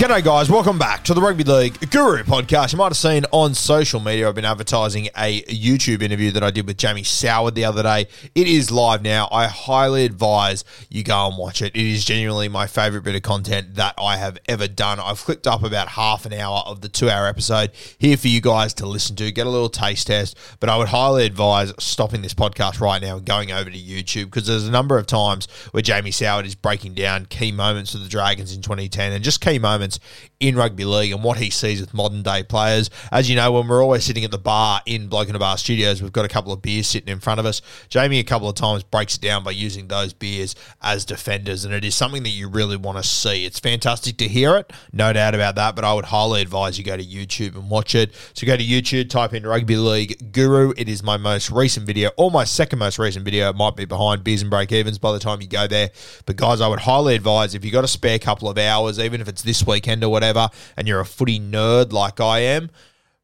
G'day, guys. Welcome back to the Rugby League Guru podcast. You might have seen on social media, I've been advertising a YouTube interview that I did with Jamie Soward the other day. It is live now. I highly advise you go and watch it. It is genuinely my favorite bit of content that I have ever done. I've clicked up about half an hour of the two hour episode here for you guys to listen to, get a little taste test. But I would highly advise stopping this podcast right now and going over to YouTube because there's a number of times where Jamie Soward is breaking down key moments of the Dragons in 2010 and just key moments in rugby league and what he sees with modern day players. As you know, when we're always sitting at the bar in Bloke in a Bar Studios, we've got a couple of beers sitting in front of us. Jamie, a couple of times, breaks it down by using those beers as defenders, and it is something that you really want to see. It's fantastic to hear it, no doubt about that, but I would highly advise you go to YouTube and watch it. So go to YouTube, type in Rugby League Guru. It is my most recent video, or my second most recent video. It might be behind Beers and Break Evens by the time you go there. But guys, I would highly advise if you've got a spare couple of hours, even if it's this weekend or whatever, and you're a footy nerd like I am,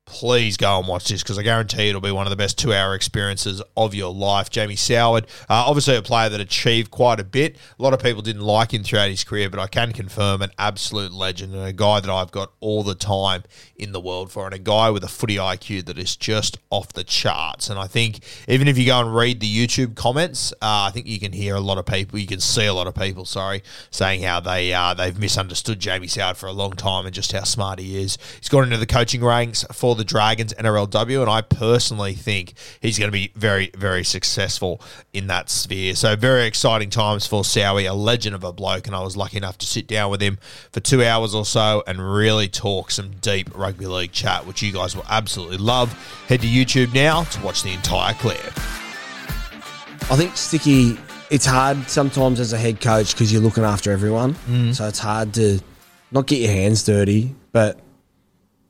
please go and watch this because I guarantee it'll be one of the best two hour experiences of your life. Jamie Soward, uh, obviously a player that achieved quite a bit. A lot of people didn't like him throughout his career, but I can confirm an absolute legend and a guy that I've got all the time in the world for, and a guy with a footy IQ that is just off the charts. And I think even if you go and read the YouTube comments, uh, I think you can hear a lot of people, you can see a lot of people, sorry, saying how they uh, they've misunderstood Jamie Soward for a long time and just how smart he is. He's gone into the coaching ranks for the Dragons NRLW, and I personally think he's going to be very, very successful in that sphere. So very exciting times for Sowie, a legend of a bloke, and I was lucky enough to sit down with him for two hours or so and really talk some deep rugby league chat, which you guys will absolutely love. Head to YouTube now to watch the entire clip. I think Sticky, it's hard sometimes as a head coach because you're looking after everyone. Mm. So it's hard to not get your hands dirty, but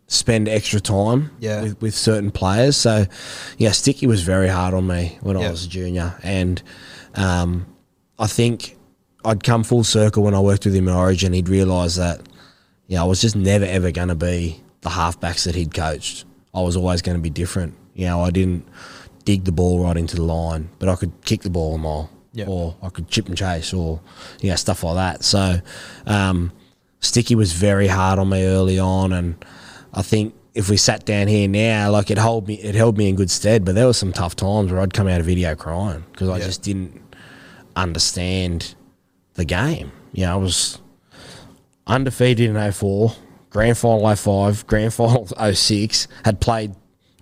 spend extra time Yeah. with, with certain players. So, yeah, Sticky was very hard on me when Yeah. I was a junior. And um, I think I'd come full circle when I worked with him in Origin. He'd realise that, yeah, I was just never, ever going to be the halfbacks that he'd coached. I was always going to be different. You know, I didn't dig the ball right into the line, but I could kick the ball a mile, Yeah. or I could chip and chase, or yeah, stuff like that. So, um, Sticky was very hard on me early on, and I think if we sat down here now, like it held me, it held me in good stead. But there were some tough times where I'd come out of video crying because I Yeah. just didn't understand the game. You know, I was undefeated in 04, grand final 05, grand final 06, had played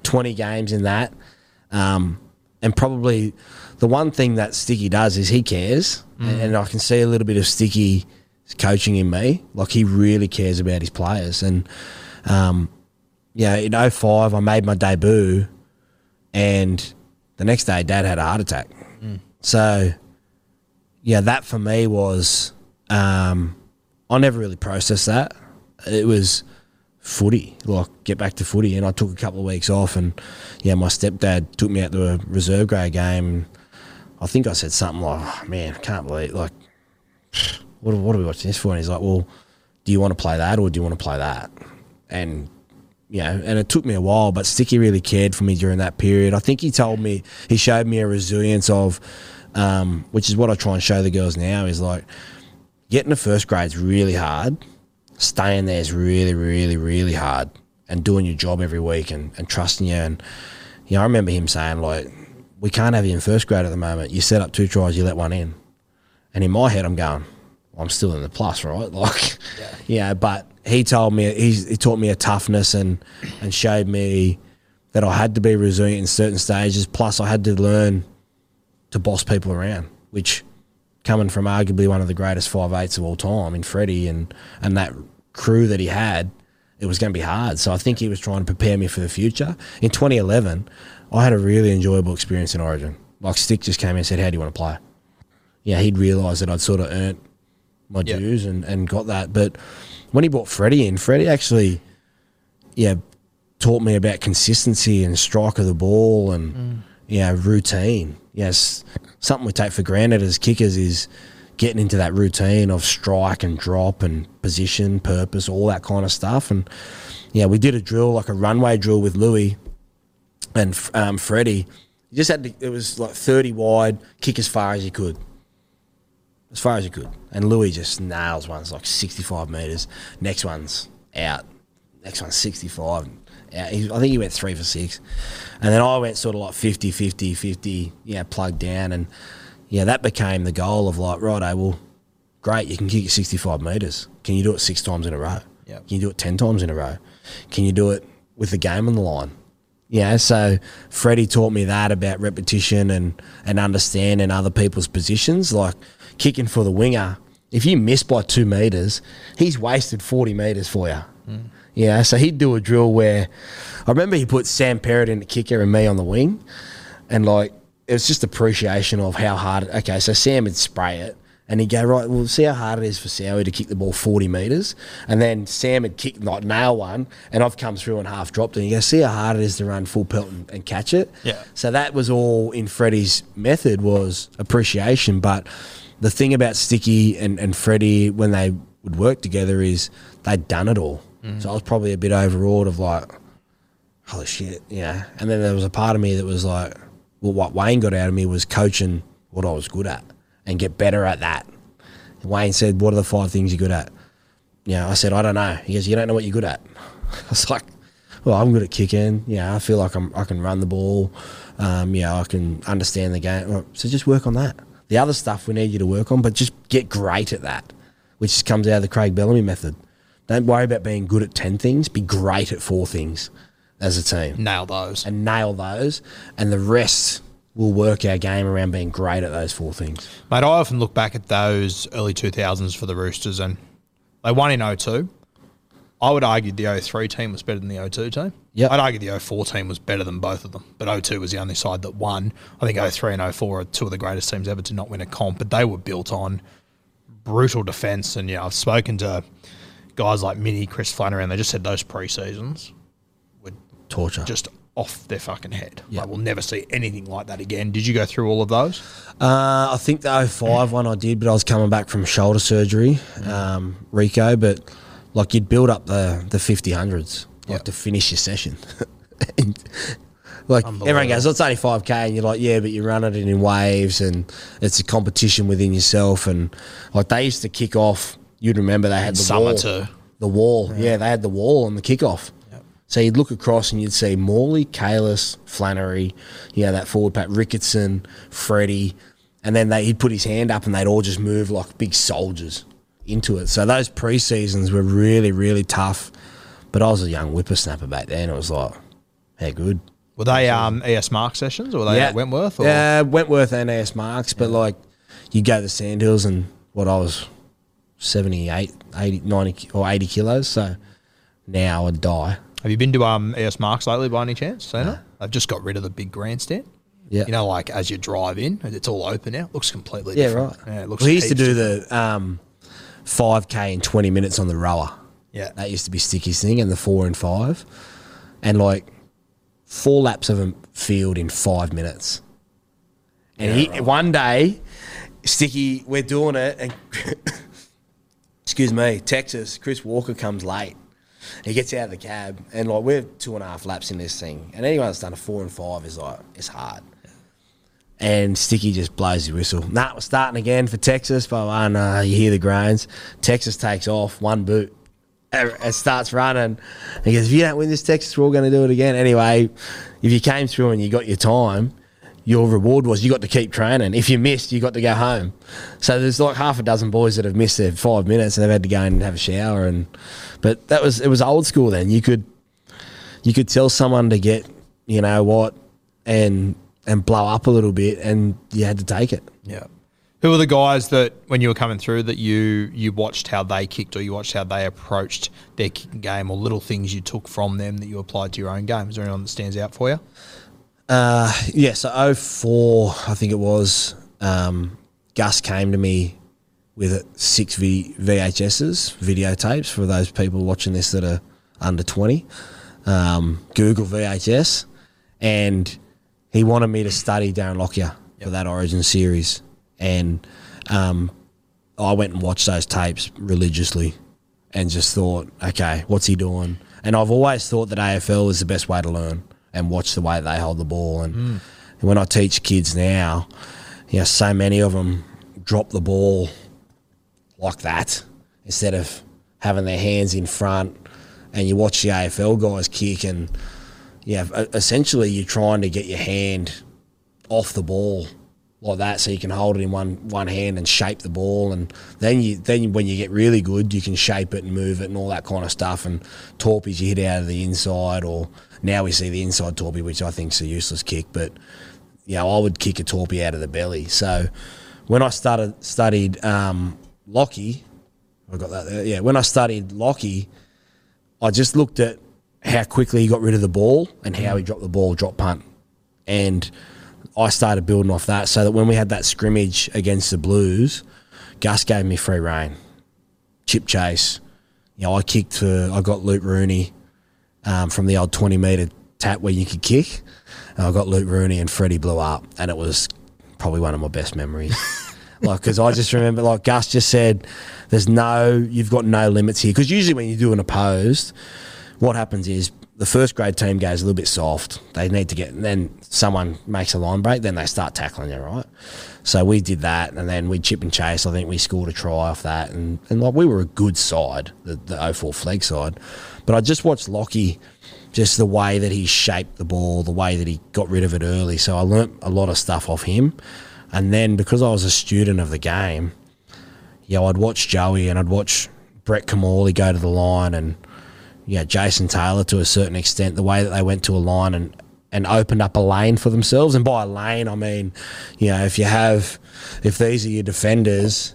20 games in that. Um, and probably the one thing that Sticky does is he cares. And, and I can see a little bit of Sticky coaching in me. Like he really cares about his players. And, um, yeah, in 05, I made my debut. And the next day, dad had a heart attack. So, yeah, that for me was, um, I never really processed that. it was footy, like get back to footy. And I took a couple of weeks off, and yeah, my stepdad took me out to a reserve grade game. And I think I said something like, oh, "Man, I can't believe like, what, what are we watching this for?" And he's like, "Well, do you want to play that or do you want to play that?" And you know, and it took me a while, but Sticky really cared for me during that period. I think he told me, he showed me a resilience of, um, which is what I try and show the girls now, is like getting to first grade is really hard. Staying there is really, really, really hard. And doing your job every week and, and trusting you. And, you know, I remember him saying, like, we can't have you in first grade at the moment. You set up two tries, you let one in. And in my head, I'm going, I'm still in the plus, right? Like, yeah, yeah but he told me he's, he taught me a toughness and and showed me that I had to be resilient in certain stages. Plus, I had to learn to boss people around, which coming from arguably one of the greatest five eights of all time in Freddie and and that crew that he had, it was going to be hard. So I think he was trying to prepare me for the future. In 2011, I had a really enjoyable experience in Origin. Like Stick just came in and said, "How do you want to play?" Yeah, he'd realised that I'd sort of earned my Yep. dues and, and got that. But when he brought Freddie in, Freddie actually, yeah, taught me about consistency and strike of the ball and yeah, routine. Yes, something we take for granted as kickers is getting into that routine of strike and drop and position, purpose, all that kind of stuff. And yeah, we did a drill like a runway drill with Louis and um, Freddie. You just had to, it was like thirty wide, kick as far as you could as far as you could. And Louis just nails ones like 65 metres. Next one's out. Next one's 65. Out. He, I think he went three for six. And then I went sort of like 50, 50, 50, yeah, plugged down. And yeah, that became the goal of like, right, well, great, you can kick it 65 metres. Can you do it six times in a row? Yep. Can you do it 10 times in a row? Can you do it with the game on the line? Yeah, so Freddie taught me that about repetition and, and understanding other people's positions. Like kicking for the winger, if you miss by two metres, he's wasted 40 metres for you. Hmm. Yeah, so he'd do a drill where I remember he put Sam Perrott in the kicker and me on the wing. And like, it was just appreciation of how hard. Okay, so Sam would spray it. And he'd go, right, well, see how hard it is for Sowie to kick the ball 40 metres. And then Sam would kick, like, nail one, and I've come through and half dropped. And you go, see how hard it is to run full pelt and, and catch it? Yeah. So that was all in Freddie's method was appreciation. But the thing about Sticky and, and Freddie when they would work together is they'd done it all. So I was probably a bit overawed of like, holy shit, yeah. And then there was a part of me that was like, well, what Wayne got out of me was coaching what I was good at and get better at that. Wayne said, what are the five things you're good at? Yeah, I said, I don't know. He goes, you don't know what you're good at. I was like, well, I'm good at kicking. Yeah, I feel like I'm, I can run the ball. Um, yeah, I can understand the game. So just work on that. The other stuff we need you to work on, but just get great at that, which just comes out of the Craig Bellamy method. Don't worry about being good at 10 things, be great at four things as a team Nail those. and nail those, and the rest will work our game around being great at those four things. Mate, I often look back at those early 2000s for the Roosters and they won in 02. I would argue the 03 team was better than the 02 team. Yep. I'd argue the 04 team was better than both of them, but 02 was the only side that won. I think 03 and 04 are two of the greatest teams ever to not win a comp, but they were built on brutal defence. And, yeah, I've spoken to guys like Mini, Chris Flannery, and they just said those pre-seasons were Torture. just off their fucking head. Yeah. Like, we'll never see anything like that again. Did you go through all of those? Uh, I think the 05 one I did, but I was coming back from shoulder surgery, um, Rico. But like you'd build up the the 50 hundreds like Yep. to finish your session. Like everyone goes, oh, it's only 5k, and you're like, yeah, but you run it in waves, and it's a competition within yourself. And like they used to kick off. You'd remember they had the Summer wall. too. The wall, yeah. they had the wall on the kickoff. So you'd look across and you'd see Morley, Cayless, Flannery, you know, that forward pack, Ricketson, Freddie, and then they, he'd put his hand up and they'd all just move like big soldiers into it. So those pre seasons were really, really tough. But I was a young whippersnapper back then. It was like, how good. Were they um, ES Mark sessions or were they at Wentworth? Or? Yeah, Wentworth and ES Marks, but like you go to Sandhills and what I was 78, 80, 90 or 80 kilos. So now I'd die. Have you been to um, ES Marks lately by any chance? Seen it? They've just got rid of the big grandstand. Yeah. You know, like as you drive in, it's all open now. Looks completely Yeah, different. right. Yeah, it looks well, he used to do different. the um, 5K in 20 minutes on the rower. Yeah. That used to be Sticky's thing, and the four and five, and like four laps of a field in five minutes. And he, one day, Sticky, we're doing it, and excuse me, Texas, Chris Walker comes late. He gets out of the cab, and like we're two and a half laps in this thing, and anyone that's done a four and five is like it's hard. And Sticky just blows his whistle. Nah, we're starting again for Texas, but uh, oh, no, you hear the groans. Texas takes off, one boot. It starts running. He goes, if you don't win this Texas, we're all going to do it again. Anyway, if you came through and you got your time, your reward was you got to keep training. If you missed, you got to go home. So there's like half a dozen boys that have missed their five minutes and they've had to go and have a shower. And but that was it was old school then. You could you could tell someone to get you know what and and blow up a little bit, and you had to take it. Yeah. Who were the guys that when you were coming through that you you watched how they kicked or you watched how they approached their kicking game or little things you took from them that you applied to your own game? Is there anyone that stands out for you? Uh, yeah, so 04, I think it was, um, Gus came to me with six v- VHSs, videotapes, for those people watching this that are under 20. Um, Google VHS. And he wanted me to study Darren Lockyer for that Origin series. And um, I went and watched those tapes religiously and just thought, okay, what's he doing? And I've always thought that AFL is the best way to learn and watch the way they hold the ball. And, and when I teach kids now, you know, so many of them drop the ball like that instead of having their hands in front. And you watch the AFL guys kick, and yeah, essentially you're trying to get your hand off the ball like that, so you can hold it in one one hand and shape the ball, and then you then when you get really good, you can shape it and move it and all that kind of stuff. And torpies you hit out of the inside, or now we see the inside torpy, which I think is a useless kick, but you know I would kick a torpy out of the belly. So when I started studied um, Lockie, I got that there. Yeah, when I studied Lockie, I just looked at how quickly he got rid of the ball and how he dropped the ball, drop punt, and I started building off that. So that when we had that scrimmage against the Blues, Gus gave me free reign, chip chase. You know, I kicked for I got Luke Rooney um, from the old twenty meter tap where you could kick. And I got Luke Rooney and Freddie blew up, and it was probably one of my best memories. like, because I just remember, like Gus just said, "There's no, you've got no limits here." Because usually when you do an opposed, what happens is the first grade team goes a little bit soft. They need to get, and then someone makes a line break, then they start tackling you, right? So we did that, and then we chip and chase. I think we scored a try off that, and, and like we were a good side, the, the 04 flag side. But I just watched Lockie, just the way that he shaped the ball, the way that he got rid of it early. So I learnt a lot of stuff off him. And then because I was a student of the game, yeah, I'd watch Joey and I'd watch Brett Kimmorley go to the line and yeah, Jason Taylor to a certain extent, the way that they went to a line and, and opened up a lane for themselves. And by a lane, I mean, you know, if you have, if these are your defenders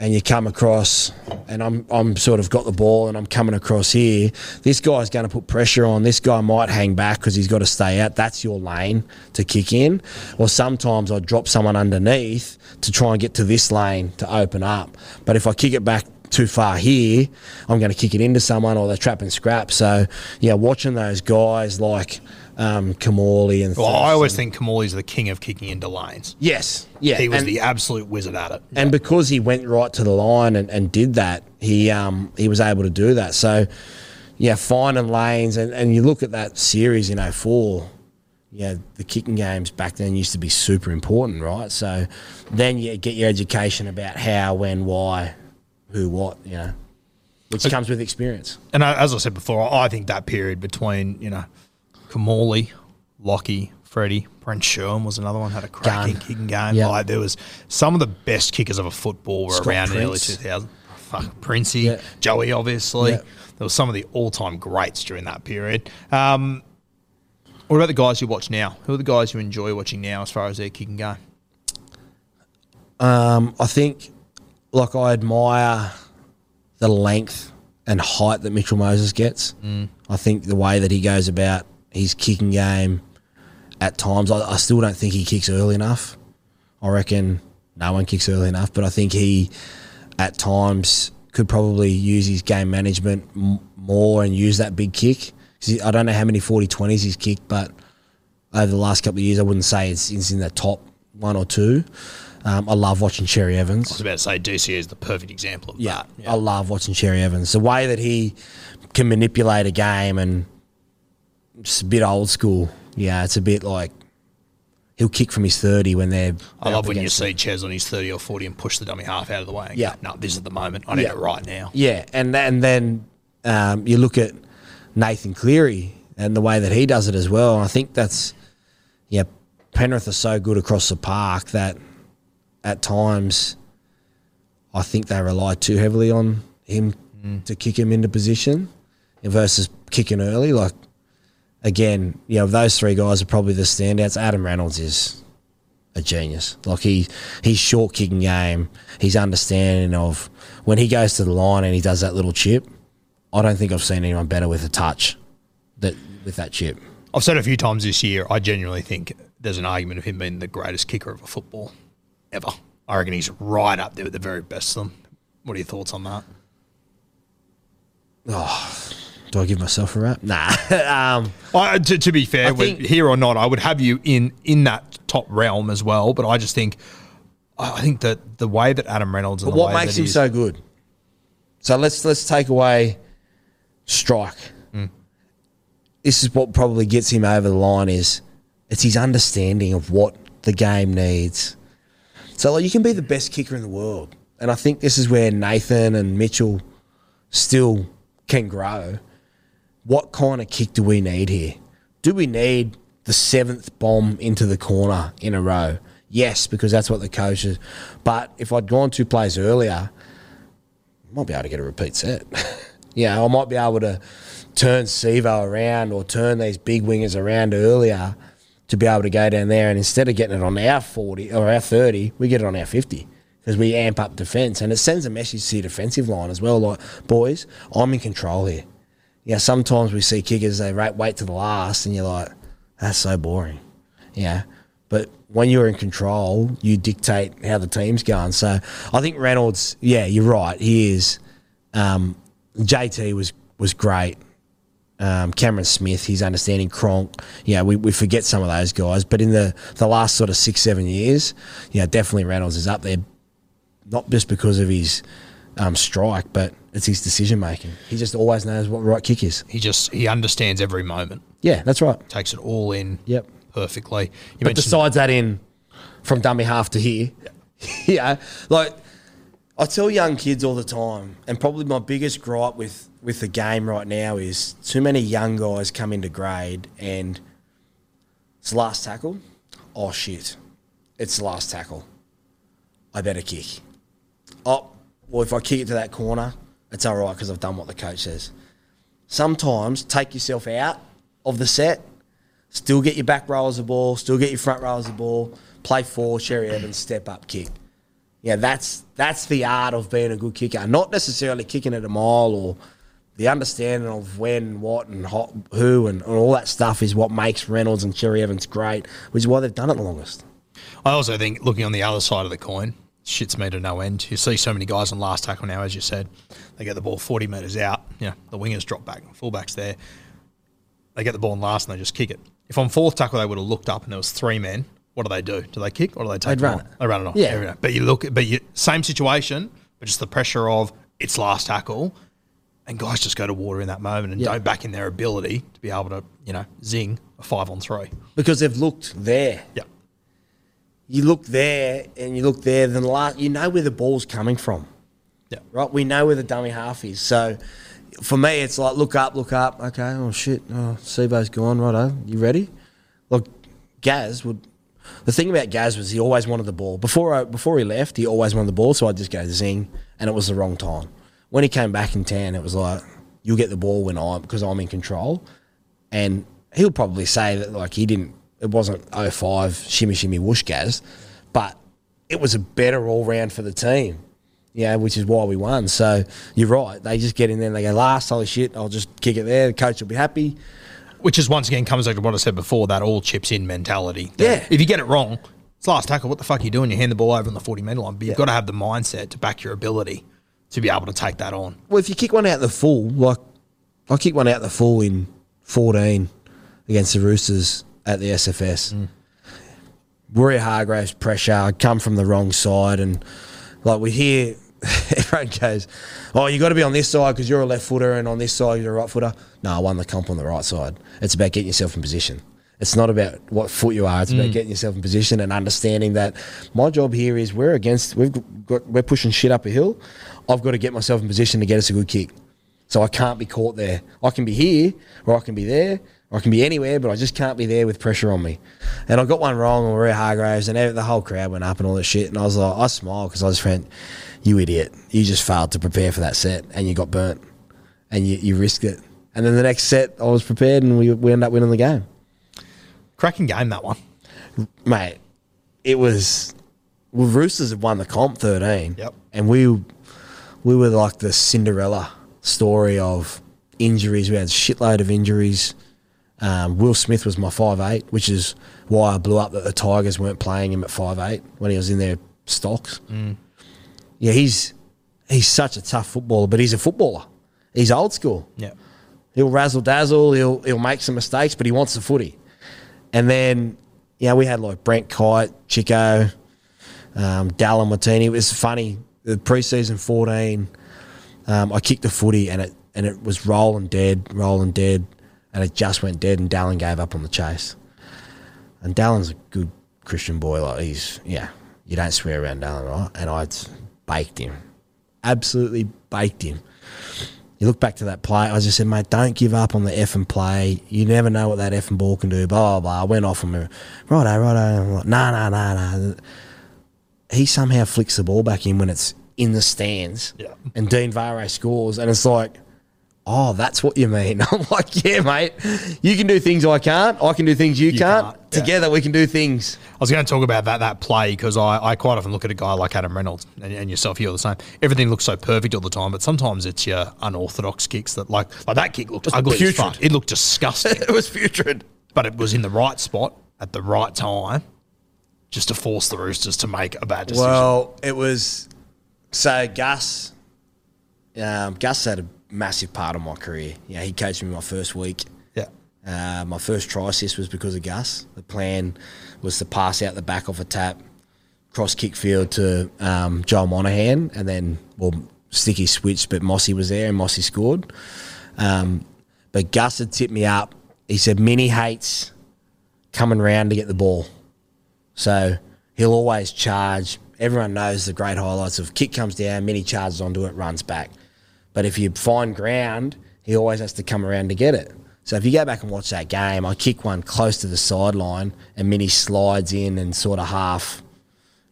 and you come across, and I'm, I'm sort of got the ball and I'm coming across here, this guy's going to put pressure on. This guy might hang back because he's got to stay out. That's your lane to kick in. Or sometimes I drop someone underneath to try and get to this lane to open up. But if I kick it back too far here, I'm going to kick it into someone or they're trapping scrap. So, yeah, watching those guys like um, Kimmorley and Well, I always think Kimmorley's the king of kicking into lanes. Yes, yeah. He was and- the absolute wizard at it. and because he went right to the line and, and did that, he um he was able to do that. So yeah, finding lanes and, and you look at that series in 04, yeah, the kicking games back then used to be super important, right? So then you get your education about how, when, why, who, what, you know, which comes with experience. And as I said before, I think that period between, you know, Kimmorley, Lockie, Freddie, Brent Sherwin was another one, had a cracking Gun. kicking game. Yeah. Like there was some of the best kickers of a football were Scott around in the early Prince. 2000s. Fuck, Princey, Yeah. Joey, obviously. Yeah. There was some of the all-time greats during that period. Um, what about the guys you watch now? Who are the guys you enjoy watching now as far as their kicking game? Um, I think, like, I admire the length and height that Mitchell Moses gets. Mm. I think the way that he goes about his kicking game at times, I, I still don't think he kicks early enough. I reckon no one kicks early enough, but I think he at times could probably use his game management m- more and use that big kick. he- I don't know how many 40 20s he's kicked, but over the last couple of years, I wouldn't say it's, it's in the top one or two. Um, I love watching Cherry Evans. I was about to say DC is the perfect example of Yeah, that. I love watching Cherry Evans. The way that he can manipulate a game and it's a bit old school. Yeah, it's a bit like he'll kick from his 30 when they're. I love when you see. Ches on his 30 or 40 and push the dummy half out of the way. And Yeah. Go, no, this is the moment. I need Yeah. it right now. Yeah, and, and then um, you look at Nathan Cleary and the way that he does it as well. And I think that's, yeah, Penrith are so good across the park that at times I think they rely too heavily on him mm. to kick him into position versus kicking early. Like, again, you know, those three guys are probably the standouts. Adam Reynolds is a genius. Like he his short kicking game, his understanding of when he goes to the line and he does that little chip. I don't think I've seen anyone better with a touch that with that chip. I've said a few times this year, I genuinely think there's an argument of him being the greatest kicker of a football ever. I reckon he's right up there with the very best of them. What are your thoughts on that? Oh, Do I give myself a rap? Nah. um, I, to, to be fair, with- think- here or not, I would have you in in that top realm as well. But I just think, I think that the way that Adam Reynolds, and what makes him so good? So let's let's take away strike. This is what probably gets him over the line is it's his understanding of what the game needs. So like you can be the best kicker in the world. And I think this is where Nathan and Mitchell still can grow. What kind of kick do we need here? Do we need the seventh bomb into the corner in a row? Yes, because that's what the coach is. But if I'd gone two plays earlier, I might be able to get a repeat set. yeah, I might be able to turn Sivo around or turn these big wingers around earlier to be able to go down there. And instead of getting it on our 40 or our 30, we get it on our 50 because we amp up defence. And it sends a message to your defensive line as well like, boys, I'm in control here. Yeah, sometimes we see kickers, they wait to the last and you're like, that's so boring. Yeah. But when you're in control, you dictate how the team's going. So I think Reynolds, yeah, you're right. He is. Um, JT was was great. Um, Cameron Smith, he's understanding Cronk. Yeah, we, we forget some of those guys, but in the, the last sort of six, seven years, yeah, definitely Reynolds is up there. Not just because of his um, strike, but it's his decision making. He just always knows what the right kick is. He just he understands every moment, Yeah, that's right. takes it all in. Yep. perfectly. You But mentioned besides that, in from dummy half to here, yeah, like I tell young kids all the time, and probably my biggest gripe with with the game right now is too many young guys come into grade and it's last tackle. Oh shit, it's last tackle. I better kick. Oh, well, if I kick it to that corner, it's all right because I've done what the coach says. Sometimes take yourself out of the set Still get your back as the ball. Still get your front as the ball. Play four. Cherry Evans step up kick. Yeah, that's that's the art of being a good kicker. Not necessarily kicking it a mile or the understanding of when, what, and ho- who, and, and all that stuff is what makes Reynolds and Cherry Evans great, which is why they've done it the longest. I also think looking on the other side of the coin, shits me to no end. You see so many guys on last tackle now, as you said, they get the ball 40 metres out. Yeah, the wingers drop back, fullbacks there. They get the ball in last and they just kick it. If on fourth tackle they would have looked up and there was three men, what do they do? Do they kick or do they take They'd run it. They run it on. Yeah. But you look, at but you same situation, but just the pressure of it's last tackle, and guys just go to water in that moment and Yeah. don't back in their ability to be able to, you know, zing a five on three. Because they've looked there. Yeah. You look there and you look there, then the last, you know where the ball's coming from. Yeah. right? We know where the dummy half is. So for me, it's like look up, look up. Okay, oh shit, oh Sibo's gone. Righto, you ready? Look, Gaz would. The thing about Gaz was he always wanted the ball before I, before he left. He always wanted the ball, so I'd just go zing, and it was the wrong time. When he came back in ten, it was like you'll get the ball when I'm because I'm in control, and he'll probably say that like he didn't. It wasn't 05 shimmy shimmy whoosh Gaz, but it was a better all round for the team. Yeah, which is why we won. So you're right. They just get in there and they go, last, holy shit, I'll just kick it there. The coach will be happy. Which is once again comes back to what I said before that all chips in mentality. Yeah. If you get it wrong, it's last tackle. What the fuck are you doing? You hand the ball over on the 40 metre line. But you've got to have the mindset to back your ability to be able to take that on. Well, if you kick one out the full, like I kicked one out the full in 14 against the Roosters at the SFS. Mm. Waerea-Hargreaves pressure, I'd come from the wrong side, and like we hear everyone goes, "Oh, you got to be on this side because you're a left footer, and on this side you're a right footer." No, I won the comp on the right side. It's about getting yourself in position. It's not about what foot you are. It's mm. about getting yourself in position and understanding that my job here is we're against we've got we're pushing shit up a hill. I've got to get myself in position to get us a good kick. So I can't be caught there. I can be here or I can be there or I can be anywhere, but I just can't be there with pressure on me. And I got one wrong on Waerea-Hargreaves, and the whole crowd went up and all that shit. And I was like, I smiled because I just went, "You idiot! You just failed to prepare for that set, and you got burnt, and you, you risked it." And then the next set, I was prepared, and we we ended up winning the game. Cracking game that one, mate. It was. Well, Roosters have won the comp thirteen. Yep. And we we were like the Cinderella story of injuries. We had a shitload of injuries um, Will Smith was my five eight, which is why I blew up that the Tigers weren't playing him at five eight when he was in their stocks. Mm. Yeah, he's he's such a tough footballer, but he's a footballer. He's old school. Yeah, he'll razzle dazzle. He'll he'll make some mistakes, but he wants the footy. And then yeah, we had like Brent Kite, Chico, um, Dallin Martini. It was funny. The preseason fourteen, um, I kicked the footy and it and it was rolling dead, rolling dead and it just went dead, and Dallin gave up on the chase. And Dallin's a good Christian boy. Like he's yeah, you don't swear around Dallin, right? And I baked him, absolutely baked him. You look back to that play. I just said, mate, don't give up on the F and play. You never know what that F and ball can do. Blah blah blah. I went off on him. Righto, righto. I'm like, no, nah, nah, nah. He somehow flicks the ball back in when it's in the stands. Yeah. And Dean Whare scores, and it's like Oh, that's what you mean. I'm like, yeah, mate. You can do things I can't. I can do things you, you can't. can't. Together, we can do things. I was going to talk about that that play because I, I quite often look at a guy like Adam Reynolds and, and yourself. You're the same. Everything looks so perfect all the time, but sometimes it's your unorthodox kicks that like like that kick looked ugly. Putrid. It looked disgusting. it was putrid, but it was in the right spot at the right time, just to force the Roosters to make a bad decision. Well, it was so Gus. Um, Gus had a massive part of my career. Yeah, he coached me my first week. Uh, my first try assist was because of Gus. The plan was to pass out the back of a tap, cross kick field to um, Joel Monaghan, and then well, Sticky switched, but Mossy was there and Mossy scored. Um, but Gus had tipped me up. He said Mini hates coming around to get the ball, so he'll always charge. Everyone knows the great highlights of kick comes down, Mini charges onto it, runs back. But if you find ground, he always has to come around to get it. So if you go back and watch that game, I kick one close to the sideline and Minnie slides in and sort of half,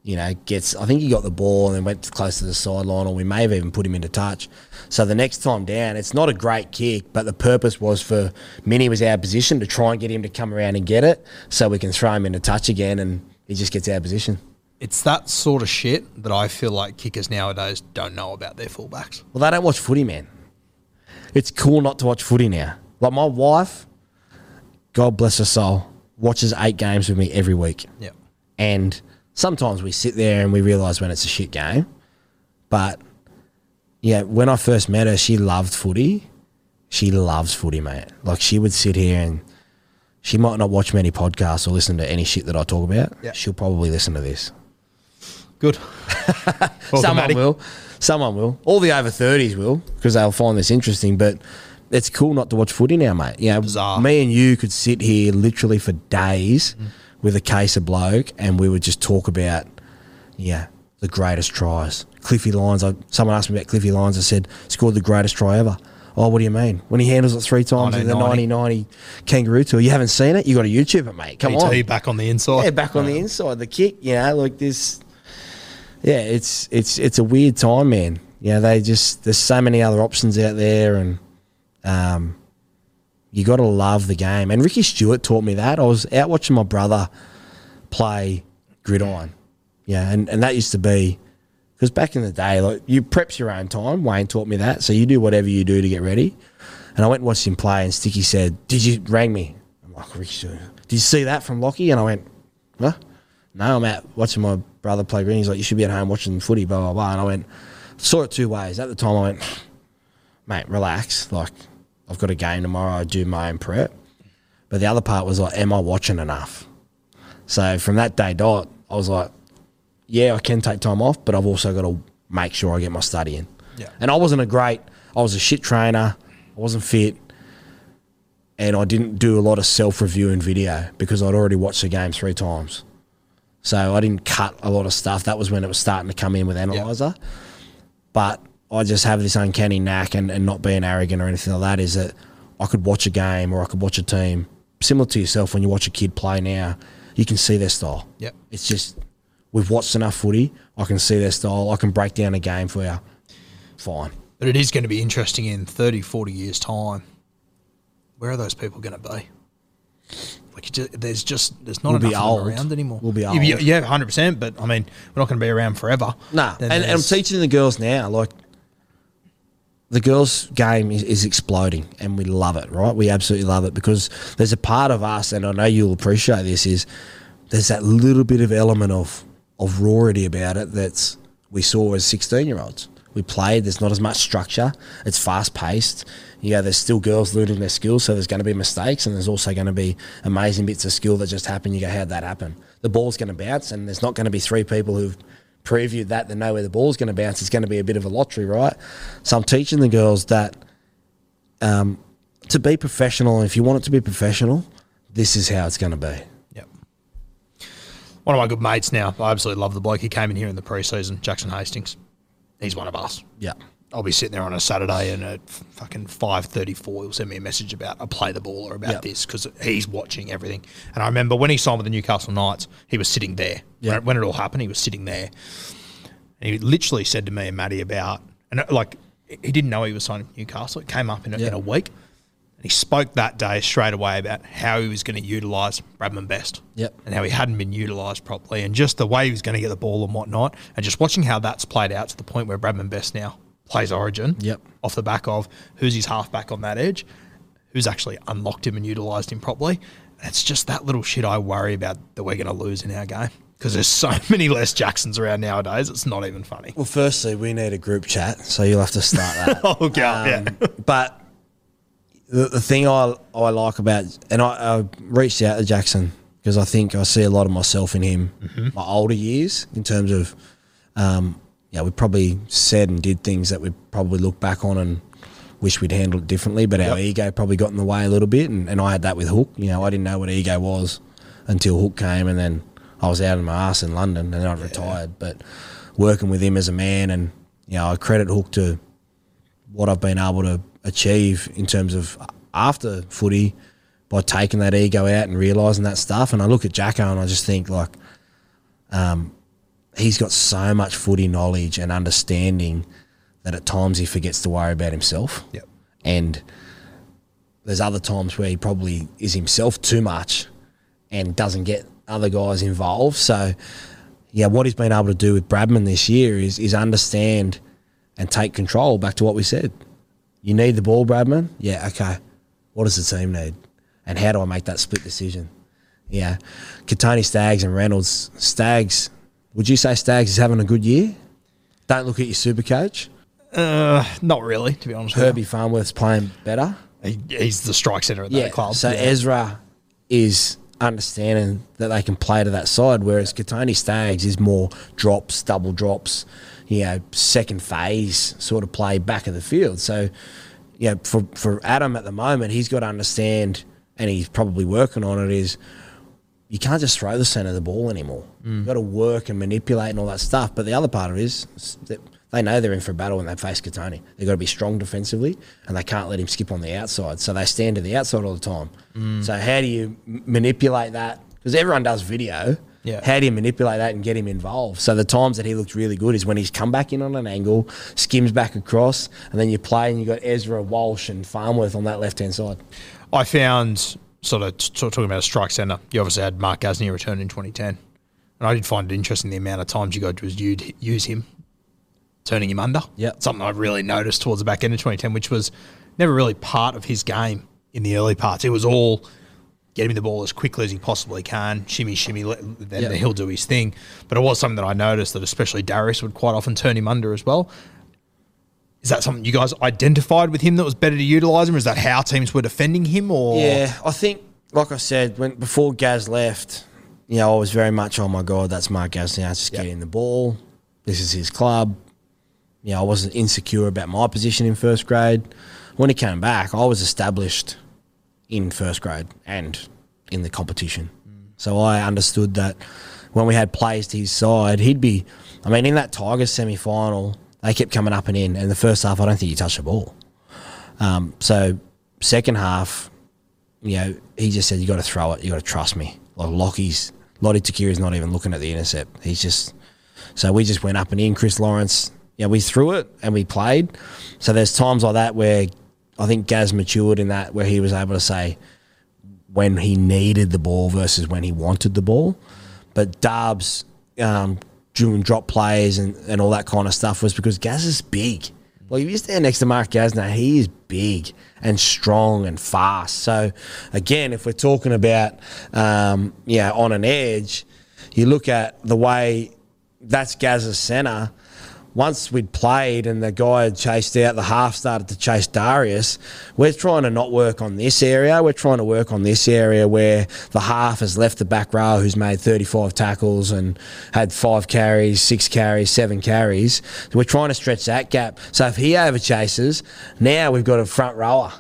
you know, gets. I think he got the ball and then went close to the sideline, or we may have even put him into touch. So the next time down, it's not a great kick, but the purpose was for Minnie was our position to try and get him to come around and get it, so we can throw him into touch again, and he just gets our position. It's that sort of shit that I feel like kickers nowadays don't know about their fullbacks. Well, they don't watch footy, man. It's cool not to watch footy now. Like my wife, God bless her soul, watches eight games with me every week. Yeah. And sometimes we sit there and we realise when it's a shit game. But yeah, when I first met her, she loved footy. She loves footy, mate. Like she would sit here and she might not watch many podcasts or listen to any shit that I talk about. Yeah. She'll probably listen to this. Good. Someone will. Someone will. All the over 30s will because they'll find this interesting. But it's cool not to watch footy now, mate. You know, Bizarre. me and you could sit here literally for days mm. with a case of bloke and we would just talk about, yeah, the greatest tries. Cliffy Lyons. I, someone asked me about Cliffy Lyons. I said, scored the greatest try ever. Oh, what do you mean? When he handles it three times in the 90 kangaroo tour, you haven't seen it? You got to YouTube it, mate. Come on. back on the inside. Yeah, back on the inside. The kick, you know, like this yeah, it's it's it's a weird time, man. Yeah, they just there's so many other options out there, and um, you got to love the game. And Ricky Stuart taught me that. I was out watching my brother play gridiron. Yeah, and, and that used to be because back in the day, like you preps your own time. Wayne taught me that, so you do whatever you do to get ready. And I went and watched him play, and Sticky said, "Did you rang me?" I'm like, "Ricky Stuart, did you see that from Lockie?" And I went, "Huh." No, I'm out watching my brother play green. He's like, you should be at home watching footy, blah, blah, blah. And I went, saw it two ways. At the time, I went, mate, relax. Like, I've got a game tomorrow. I do my own prep. But the other part was like, am I watching enough? So from that day dot, I was like, yeah, I can take time off, but I've also got to make sure I get my study in. Yeah. And I wasn't a great, I was a shit trainer. I wasn't fit. And I didn't do a lot of self review and video because I'd already watched the game three times. So I didn't cut a lot of stuff. That was when it was starting to come in with Analyzer. But I just have this uncanny knack and, and not being arrogant or anything like that is that I could watch a game or I could watch a team. Similar to yourself when you watch a kid play now, you can see their style. Yep. It's just we've watched enough footy. I can see their style. I can break down a game for you. Fine. But it is going to be interesting in 30, 40 years' time. Where are those people going to be? Like, just, there's just there's not We'll be enough around anymore. We'll be old. Yeah, hundred percent. But I mean, we're not going to be around forever. Nah, and, and I'm teaching the girls now. Like the girls' game is, is exploding, and we love it. Right, we absolutely love it because there's a part of us, and I know you'll appreciate this. Is there's that little bit of element of of rawity about it that's we saw as 16 year olds. We played. There's not as much structure. It's fast paced. Yeah, there's still girls learning their skills, so there's going to be mistakes, and there's also going to be amazing bits of skill that just happen. You go, how'd that happen? The ball's going to bounce, and there's not going to be three people who've previewed that that know where the ball's going to bounce. It's going to be a bit of a lottery, right? So I'm teaching the girls that um, to be professional, if you want it to be professional, this is how it's going to be. Yep. One of my good mates now. I absolutely love the bloke. He came in here in the preseason, Jackson Hastings. He's one of us. Yeah. I'll be sitting there on a Saturday and at fucking five thirty four, he'll send me a message about I play the ball or about Yep. this because he's watching everything. And I remember when he signed with the Newcastle Knights, he was sitting there when, Yep. it, when it all happened. He was sitting there, and he literally said to me and Maddie about and uh, like he didn't know he was signing Newcastle. It came up in a, in a week, and he spoke that day straight away about how he was going to utilise Bradman Best Yep. and how he hadn't been utilised properly, and just the way he was going to get the ball and whatnot, and just watching how that's played out to the point where Bradman Best now plays Origin. Yep. Off the back of who's his halfback on that edge, who's actually unlocked him and utilised him properly. And it's just that little shit I worry about that we're going to lose in our game because there's so many less Jacksons around nowadays. It's not even funny. Well, firstly, we need a group chat, so you'll have to start that. Oh god, yeah. but the, the thing I, I like about, and I, I reached out to Jackson because I think I see a lot of myself in him, my older years, in terms of, um, yeah, we probably said and did things that we probably look back on and wish we'd handled it differently, but our ego probably got in the way a little bit, and, and I had that with Hook. You know, I didn't know what ego was until Hook came, and then I was out of my ass in London, and I retired. But working with him as a man, and you know, I credit Hook to what I've been able to achieve in terms of after footy by taking that ego out and realizing that stuff. And I look at Jacko and I just think like, um, he's got so much footy knowledge and understanding that at times he forgets to worry about himself. Yep. And there's other times where he probably is himself too much and doesn't get other guys involved. So, yeah, what he's been able to do with Bradman this year is is understand and take control. Back to what we said. You need the ball, Bradman. Yeah, okay. What does the team need, and how do I make that split decision? Yeah, Kotoni Staggs and Reynolds. Staggs, would you say Staggs is having a good year? Don't look at your super coach. Uh, not really, to be honest. Herbie Farnworth's playing better. He, he's the strike centre at Yeah. that club. So Yeah. Ezra is understanding that they can play to that side, whereas Kotoni Staggs is more drops, double drops, you know, second phase sort of play back of the field. So, yeah, for for Adam at the moment, he's got to understand, and he's probably working on it. Is you can't just throw the centre of the ball anymore. You've got to work and manipulate and all that stuff. But the other part of it is that they know they're in for a battle when they face Kotoni. They've got to be strong defensively and they can't let him skip on the outside. So they stand to the outside all the time. Mm. So how do you manipulate that? Because everyone does video. Yeah. How do you manipulate that and get him involved? So the times that he looked really good is when he's come back in on an angle, skims back across, and then you play and you got Ezra, Walsh, and Farnworth on that left hand side. I found sort of t- talking about a strike centre. You obviously had Mark Gasnier return in 2010, and I did find it interesting the amount of times you got to use, use him, turning him under. Yeah. something I really noticed towards the back end of 2010, which was never really part of his game in the early parts. It was all get him the ball as quickly as he possibly can, shimmy, shimmy, then Yep. he'll do his thing. But it was something that I noticed that especially Darius would quite often turn him under as well. Is that something you guys identified with him that was better to utilise him? Or is that how teams were defending him? Or Yeah, I think, like I said, when before Gaz left, you know, I was very much, oh my god, that's Mark Gaz now. Just getting the ball. This is his club. You know, I wasn't insecure about my position in first grade. When he came back, I was established in first grade and in the competition. Mm. So I understood that when we had plays to his side, he'd be. I mean, in that Tigers semi final, they kept coming up and in. And the first half, I don't think he touched the ball. Um, so second half, you know, he just said, "You got to throw it. You got to trust me." Like Lockie's, Lote Tuqiri's not even looking at the intercept. He's just. So we just went up and in. Chris Lawrence, yeah, we threw it and we played. So there's times like that where I think Gaz matured in that where he was able to say when he needed the ball versus when he wanted the ball. But Darbs um, doing drop plays and, and all that kind of stuff was because Gaz is big. Like if you stand next to Mark Gasnier, he is big and strong and fast. So again, if we're talking about um, yeah on an edge, you look at the way that's Gaz's centre. Once we'd played and the guy had chased out, the half started to chase Darius. We're trying to not work on this area. We're trying to work on this area where the half has left the back row who's made 35 tackles and had five carries, six carries, seven carries. So we're trying to stretch that gap. So if he over chases, now we've got a front rower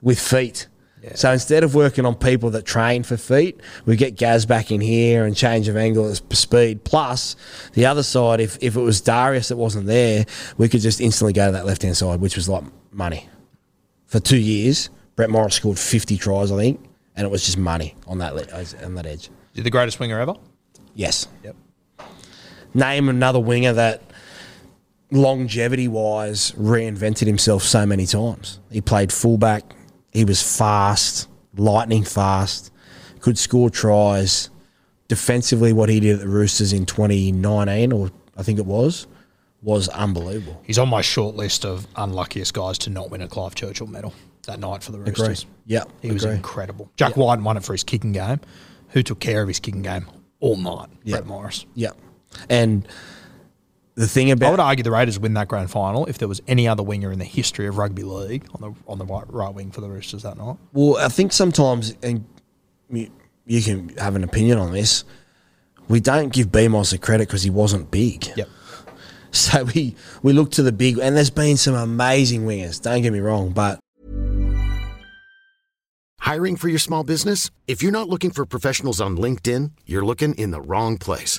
with feet. So instead of working on people that train for feet, we get Gaz back in here and change of angle at speed. Plus, the other side, if, if it was Darius that wasn't there, we could just instantly go to that left hand side, which was like money. For two years, Brett Morris scored 50 tries, I think, and it was just money on that le- on that edge. Is he the greatest winger ever? Yes. Yep. Name another winger that longevity wise reinvented himself so many times. He played fullback, he was fast, lightning fast, could score tries. Defensively, what he did at the Roosters in 2019, or I think it was, was unbelievable. He's on my short list of unluckiest guys to not win a Clive Churchill medal that night for the Agree. Roosters. Yeah, He was incredible. Jack Wighton won it for his kicking game. Who took care of his kicking game all night? Yeah. Brett Morris. Yeah. And the thing about I would argue the Raiders win that grand final if there was any other winger in the history of rugby league on the on the right, right wing for the Roosters that night. well, I think sometimes, and you, you can have an opinion on this. We don't give BMOS the credit because he wasn't big. Yep. So we we look to the big, and there's been some amazing wingers. Don't get me wrong, but Hiring for your small business? If you're not looking for professionals on LinkedIn, you're looking in the wrong place.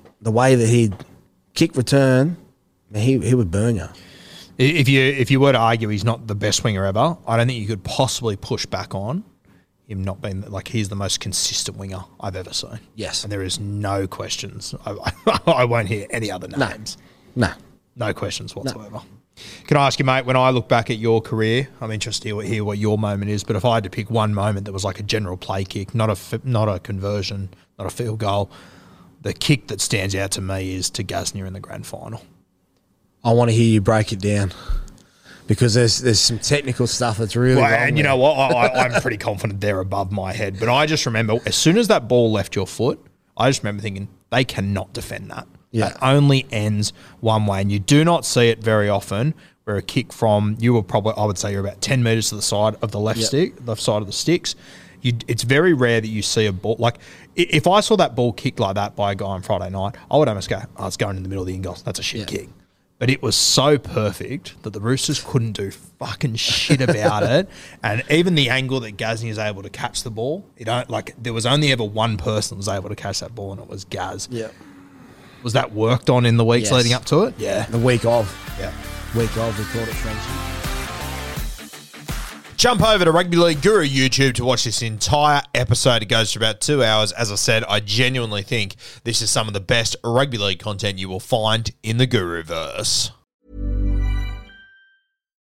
the way that he'd kick return, he he would burn you. If you if you were to argue he's not the best winger ever, I don't think you could possibly push back on him not being like he's the most consistent winger I've ever seen. Yes. and there is no questions. I, I won't hear any other names. No. No questions whatsoever. Can I ask you, mate, when I look back at your career, I'm interested to hear, hear what your moment is, but if I had to pick one moment that was like a general play kick, not a, not a conversion, not a field goal, the kick that stands out to me is to Gasnier in the grand final. I want to hear you break it down because there's there's some technical stuff that's really Well, and you there. know what? I, I'm pretty confident they're above my head. But I just remember as soon as that ball left your foot, I just remember thinking they cannot defend that. Yeah. That only ends one way, and you do not see it very often. Where a kick from you were probably I would say you're about ten meters to the side of the left Yeah. stick, left side of the sticks. You, it's very rare that you see a ball like if I saw that ball kicked like that by a guy on Friday night, I would almost go, "Oh, it's going in the middle of the in. That's a shit Yeah. kick." But it was so perfect that the Roosters couldn't do fucking shit about it. And even the angle that Gasnier is able to catch the ball, you don't like there was only ever one person that was able to catch that ball, and it was Gaz. Yeah. Was that worked on in the weeks Yes. leading up to it? Yeah. The week of. Yeah. Week of, we called it friendship. Jump over to Rugby League Guru YouTube to watch this entire episode. It goes for about two hours. As I said, I genuinely think this is some of the best rugby league content you will find in the Guruverse.